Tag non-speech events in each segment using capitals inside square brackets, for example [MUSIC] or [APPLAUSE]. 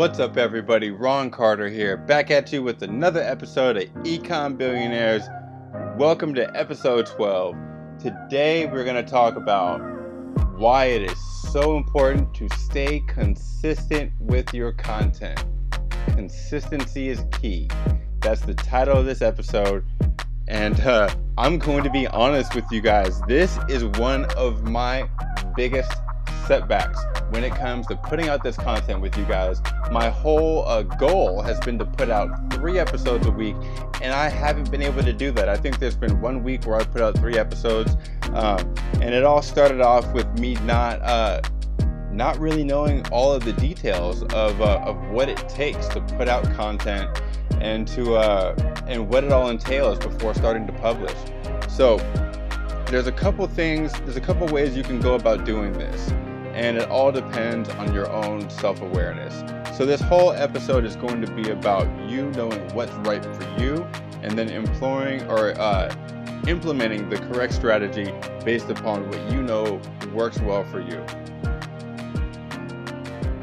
What's up, everybody? Ron Carter here, back at you with another episode of Ecom Billionaires. Welcome to episode 12. Today, we're going to talk about why it is so important to stay consistent with your content. Consistency is key. That's the title of this episode. And uh, I'm going to be honest with you guys. This is one of my biggest setbacks when it comes to putting out this content with you guys. My whole uh, goal has been to put out three episodes a week, and I haven't been able to do that. I think there's been one week where I put out three episodes, um, and it all started off with me not. Uh, not really knowing all of the details of, uh, of what it takes to put out content and to uh, and what it all entails before starting to publish. So there's a couple things, there's a couple ways you can go about doing this and it all depends on your own self awareness. So, this whole episode is going to be about you knowing what's right for you and then employing or uh, implementing the correct strategy based upon what you know works well for you.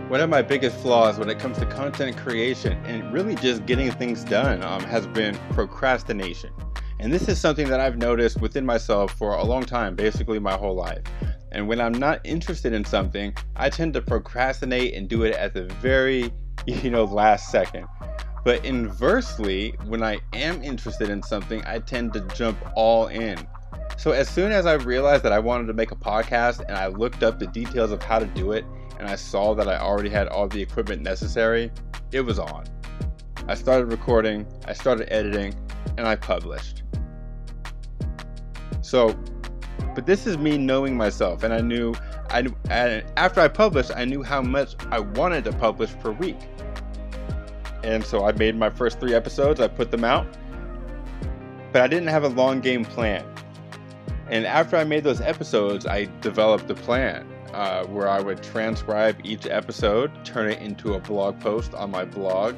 One of my biggest flaws when it comes to content creation and really just getting things done um, has been procrastination. And this is something that I've noticed within myself for a long time, basically my whole life. And when I'm not interested in something, I tend to procrastinate and do it at the very, [LAUGHS] you know, last second. But inversely, when I am interested in something, I tend to jump all in. So as soon as I realized that I wanted to make a podcast and I looked up the details of how to do it and I saw that I already had all the equipment necessary, it was on. I started recording, I started editing, and I published. So but this is me knowing myself, and I knew I and after I published, I knew how much I wanted to publish per week. And so I made my first three episodes. I put them out, but I didn't have a long game plan. And after I made those episodes, I developed a plan uh, where I would transcribe each episode, turn it into a blog post on my blog,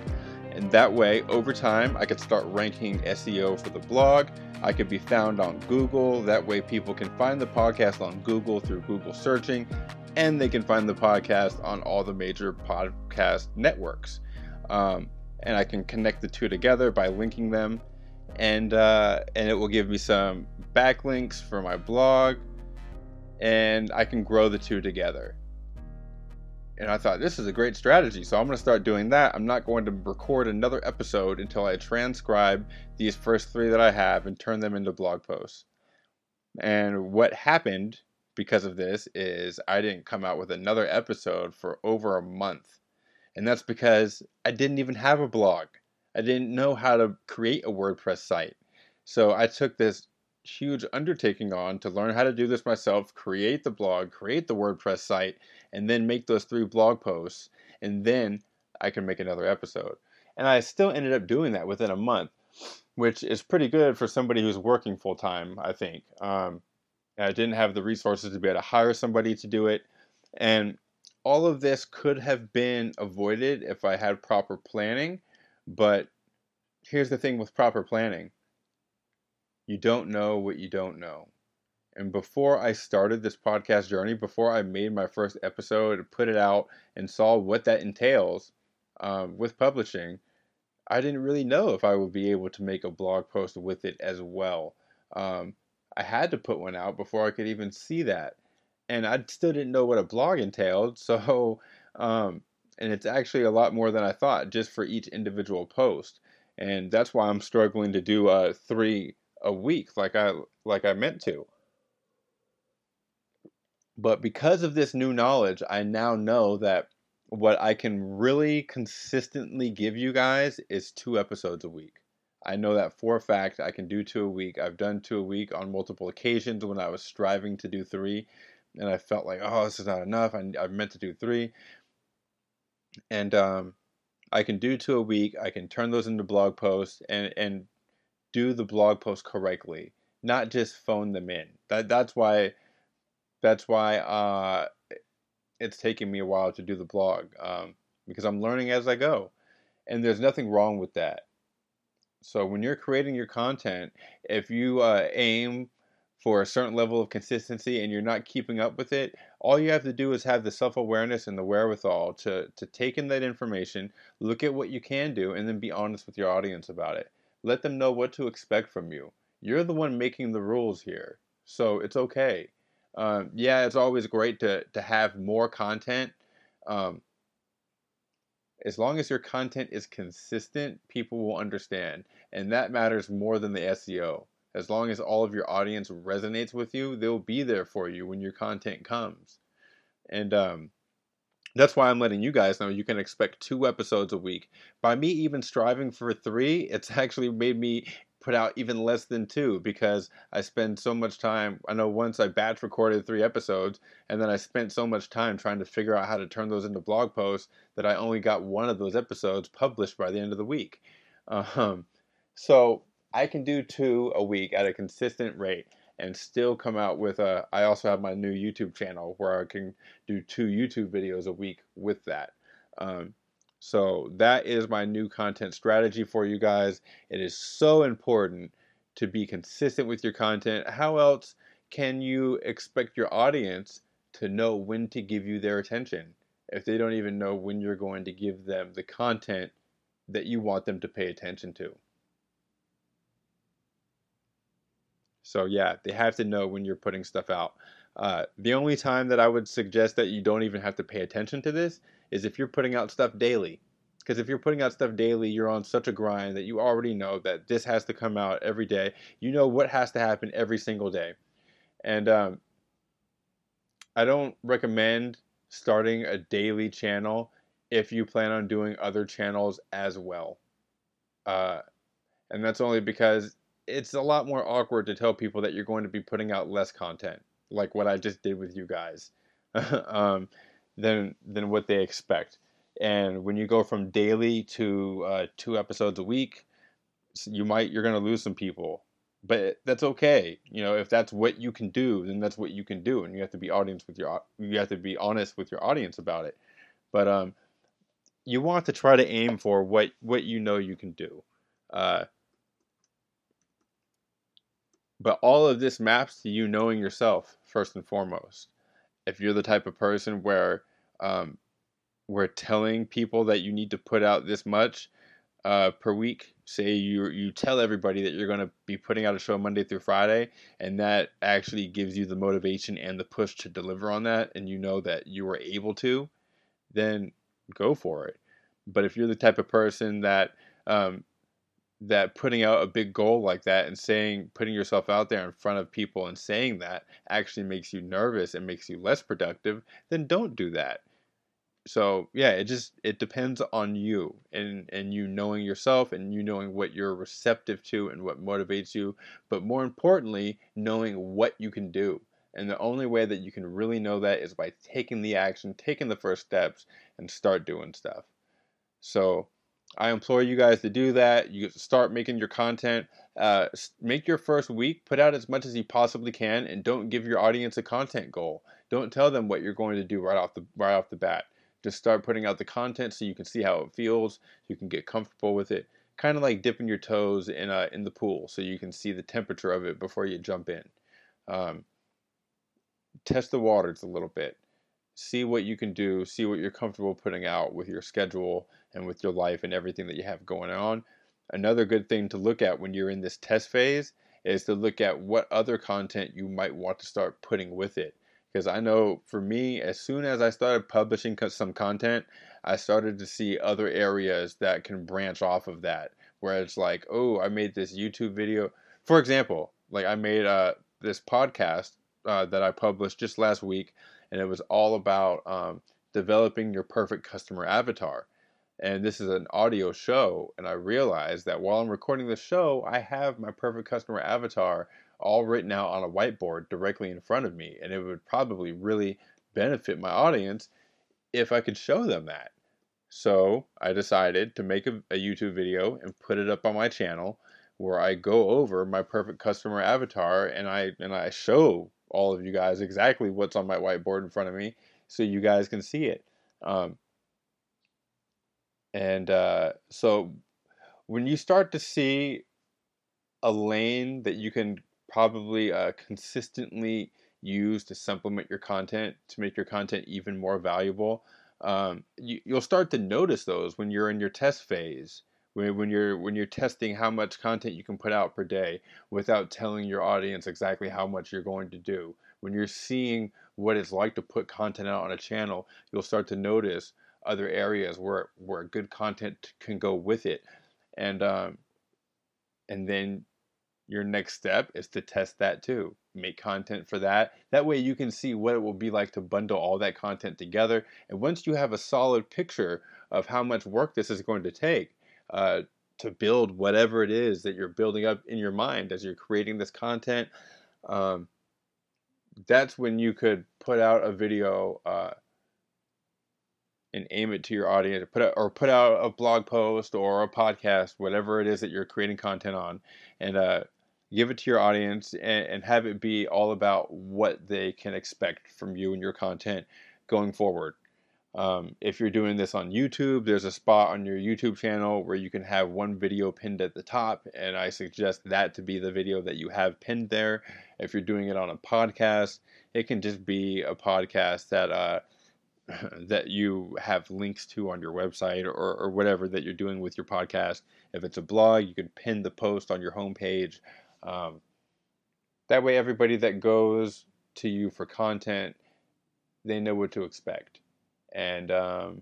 and that way, over time, I could start ranking SEO for the blog. I could be found on Google. That way, people can find the podcast on Google through Google searching, and they can find the podcast on all the major podcast networks. Um, and I can connect the two together by linking them, and uh, and it will give me some backlinks for my blog, and I can grow the two together. And I thought, this is a great strategy. So I'm going to start doing that. I'm not going to record another episode until I transcribe these first three that I have and turn them into blog posts. And what happened because of this is I didn't come out with another episode for over a month. And that's because I didn't even have a blog. I didn't know how to create a WordPress site. So I took this huge undertaking on to learn how to do this myself, create the blog, create the WordPress site, and then make those three blog posts, and then I can make another episode. And I still ended up doing that within a month, which is pretty good for somebody who's working full time, I think. Um, I didn't have the resources to be able to hire somebody to do it. And all of this could have been avoided if I had proper planning. But here's the thing with proper planning you don't know what you don't know. And before I started this podcast journey, before I made my first episode, and put it out, and saw what that entails um, with publishing, I didn't really know if I would be able to make a blog post with it as well. Um, I had to put one out before I could even see that. And I still didn't know what a blog entailed. [LAUGHS] So, um, and it's actually a lot more than I thought just for each individual post. And that's why I'm struggling to do uh, three a week like I like I meant to. But because of this new knowledge, I now know that what I can really consistently give you guys is two episodes a week. I know that for a fact I can do two a week. I've done two a week on multiple occasions when I was striving to do three, and I felt like, oh, this is not enough. I, I meant to do three. And um, I can do two a week. I can turn those into blog posts and, and do the blog post correctly, not just phone them in. That that's why that's why uh, it's taking me a while to do the blog um, because I'm learning as I go, and there's nothing wrong with that. So when you're creating your content, if you uh, aim for a certain level of consistency and you're not keeping up with it, all you have to do is have the self awareness and the wherewithal to, to take in that information, look at what you can do, and then be honest with your audience about it. Let them know what to expect from you. You're the one making the rules here, so it's okay. Um, yeah, it's always great to, to have more content. Um, as long as your content is consistent, people will understand. And that matters more than the SEO. As long as all of your audience resonates with you, they'll be there for you when your content comes. And um, that's why I'm letting you guys know you can expect two episodes a week. By me even striving for three, it's [LAUGHS] actually made me put out even less than two because I spend so much time. I know once I batch recorded three episodes, and then I spent so much time trying to figure out how to turn those into blog posts that I only got one of those episodes published by the end of the week. [LAUGHS] Um, so I can do two a week at a consistent rate and still come out with a. I also have my new YouTube channel where I can do two YouTube videos a week with that. Um, so that is my new content strategy for you guys. It is so important to be consistent with your content. How else can you expect your audience to know when to give you their attention if they don't even know when you're going to give them the content that you want them to pay attention to? So yeah, they have to know when you're putting stuff out. Uh, the only time that I would suggest that you don't even have to pay attention to this is if you're putting out stuff daily. Because if you're putting out stuff daily, you're on such a grind that you already know that this has to come out every day. You know what has to happen every single day. And um, I don't recommend starting a daily channel if you plan on doing other channels as well. Uh, and that's only because it's a lot more awkward to tell people that you're going to be putting out less content, like what I just did with you guys, [LAUGHS] um, than than what they expect. And when you go from daily to uh, two episodes a week, you might you're going to lose some people, but that's okay. You know, if that's what you can do, then that's what you can do, and you have to be audience with your you have to be honest with your audience about it. But um, you want to try to aim for what what you know you can do. Uh, but all of this maps to you knowing yourself first and foremost. If you're the type of person where um, we're telling people that you need to put out this much uh, per week, say you you tell everybody that you're going to be putting out a show Monday through Friday, and that actually gives you the motivation and the push to deliver on that, and you know that you were able to, then go for it. But if you're the type of person that um, that putting out a big goal like that and saying putting yourself out there in front of people and saying that actually makes you nervous and makes you less productive then don't do that. So yeah it just it depends on you and and you knowing yourself and you knowing what you're receptive to and what motivates you but more importantly knowing what you can do. And the only way that you can really know that is by taking the action taking the first steps and start doing stuff. So I implore you guys to do that. You start making your content. Uh, make your first week, put out as much as you possibly can, and don't give your audience a content goal. Don't tell them what you're going to do right off the right off the bat. Just start putting out the content so you can see how it feels. You can get comfortable with it. Kind of like dipping your toes in a, in the pool, so you can see the temperature of it before you jump in. Um, test the waters a little bit see what you can do, see what you're comfortable putting out with your schedule and with your life and everything that you have going on. Another good thing to look at when you're in this test phase is to look at what other content you might want to start putting with it. Because I know for me, as soon as I started publishing some content, I started to see other areas that can branch off of that. Where it's like, oh, I made this YouTube video. For example, like I made uh, this podcast uh, that I published just last week and it was all about um, developing your perfect customer avatar. And this is an audio show, and I realized that while I'm recording the show, I have my perfect customer avatar all written out on a whiteboard directly in front of me, and it would probably really benefit my audience if I could show them that. So I decided to make a, a, YouTube video and put it up on my channel where I go over my perfect customer avatar and I and I show all of you guys exactly what's on my whiteboard in front of me so you guys can see it. Um, and uh, so when you start to see a lane that you can probably uh, consistently use to supplement your content to make your content even more valuable. Um, you, you'll start to notice those when you're in your test phase when, when you're when you're testing how much content you can put out per day without telling your audience exactly how much you're going to do when you're seeing what it's like to put content out on a channel you'll start to notice other areas where where good content can go with it. And um, and then your next step is to test that too. Make content for that. That way you can see what it will be like to bundle all that content together. And once you have a solid picture of how much work this is going to take uh, to build whatever it is that you're building up in your mind as you're creating this content. Um, that's when you could put out a video uh, and aim it to your audience, put out, or put out a blog post or a podcast, whatever it is that you're creating content on, and uh, give it to your audience and, and have it be all about what they can expect from you and your content going forward. Um, if you're doing this on YouTube, there's a spot on your YouTube channel where you can have one video pinned at the top, and I suggest that to be the video that you have pinned there. If you're doing it on a podcast, it can just be a podcast that uh, [LAUGHS] that you have links to on your website or, or whatever that you're doing with your podcast. If it's a blog, you can pin the post on your homepage. Um, that way, everybody that goes to you for content, they know what to expect and um,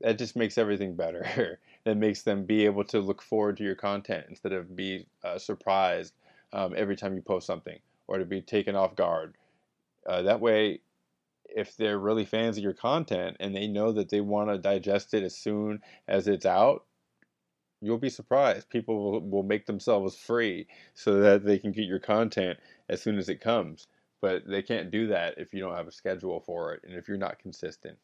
that just makes everything better. [LAUGHS] that makes them be able to look forward to your content instead of be uh, surprised um, every time you post something or to be taken off guard. Uh, that way, if they're really fans of your content and they know that they want to digest it as soon as it's out, you'll be surprised. People will, will make themselves free so that they can get your content as soon as it comes but they can't do that if you don't have a schedule for it and if you're not consistent.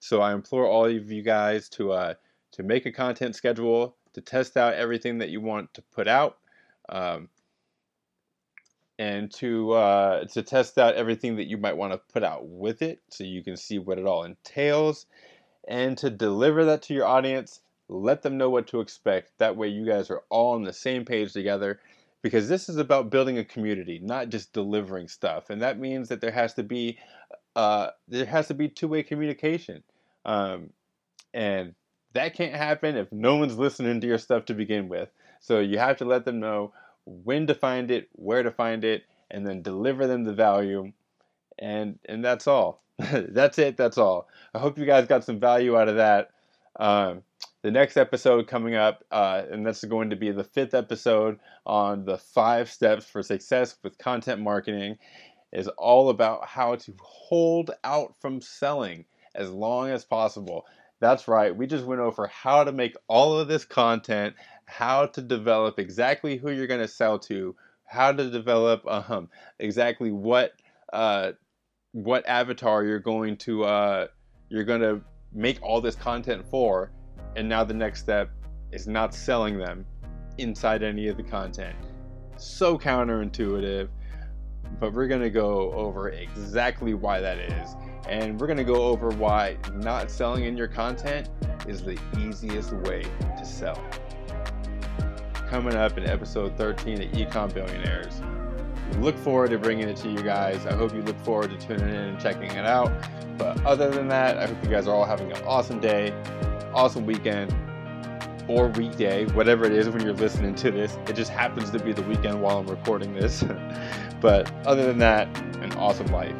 So I implore all of you guys to uh, to make a content schedule to test out everything that you want to put out, um, and to uh, to test out everything that you might want to put out with it, so you can see what it all entails, and to deliver that to your audience. Let them know what to expect. That way, you guys are all on the same page together because this is about building a community, not just delivering stuff, and that means that there has to be uh, there has to be two way communication, um, and that can't happen if no one's listening to your stuff to begin with. So you have to let them know when to find it, where to find it, and then deliver them the value, and and that's all. [LAUGHS] that's it. That's all. I hope you guys got some value out of that. Um, the next episode coming up, uh, and that's going to be the fifth episode on the five steps for success with content marketing, is all about how to hold out from selling as long as possible. That's right, we just went over how to make all of this content, how to develop exactly who you're going to sell to, how to develop um, exactly what uh, what avatar you're going to uh, you're going to make all this content for and now the next step is not selling them inside any of the content. So counterintuitive, but we're going to go over exactly why that is. And we're going to go over why not selling in your content is the easiest way to sell. Coming up in episode 13 of Ecom Billionaires. look forward to bringing it to you guys. I hope you look forward to tuning in and checking it out. But other than that, I hope you guys are all having an awesome day awesome weekend or weekday, whatever it is when you're listening to this. It just happens to be the weekend while I'm recording this. [LAUGHS] but other than that, an awesome life.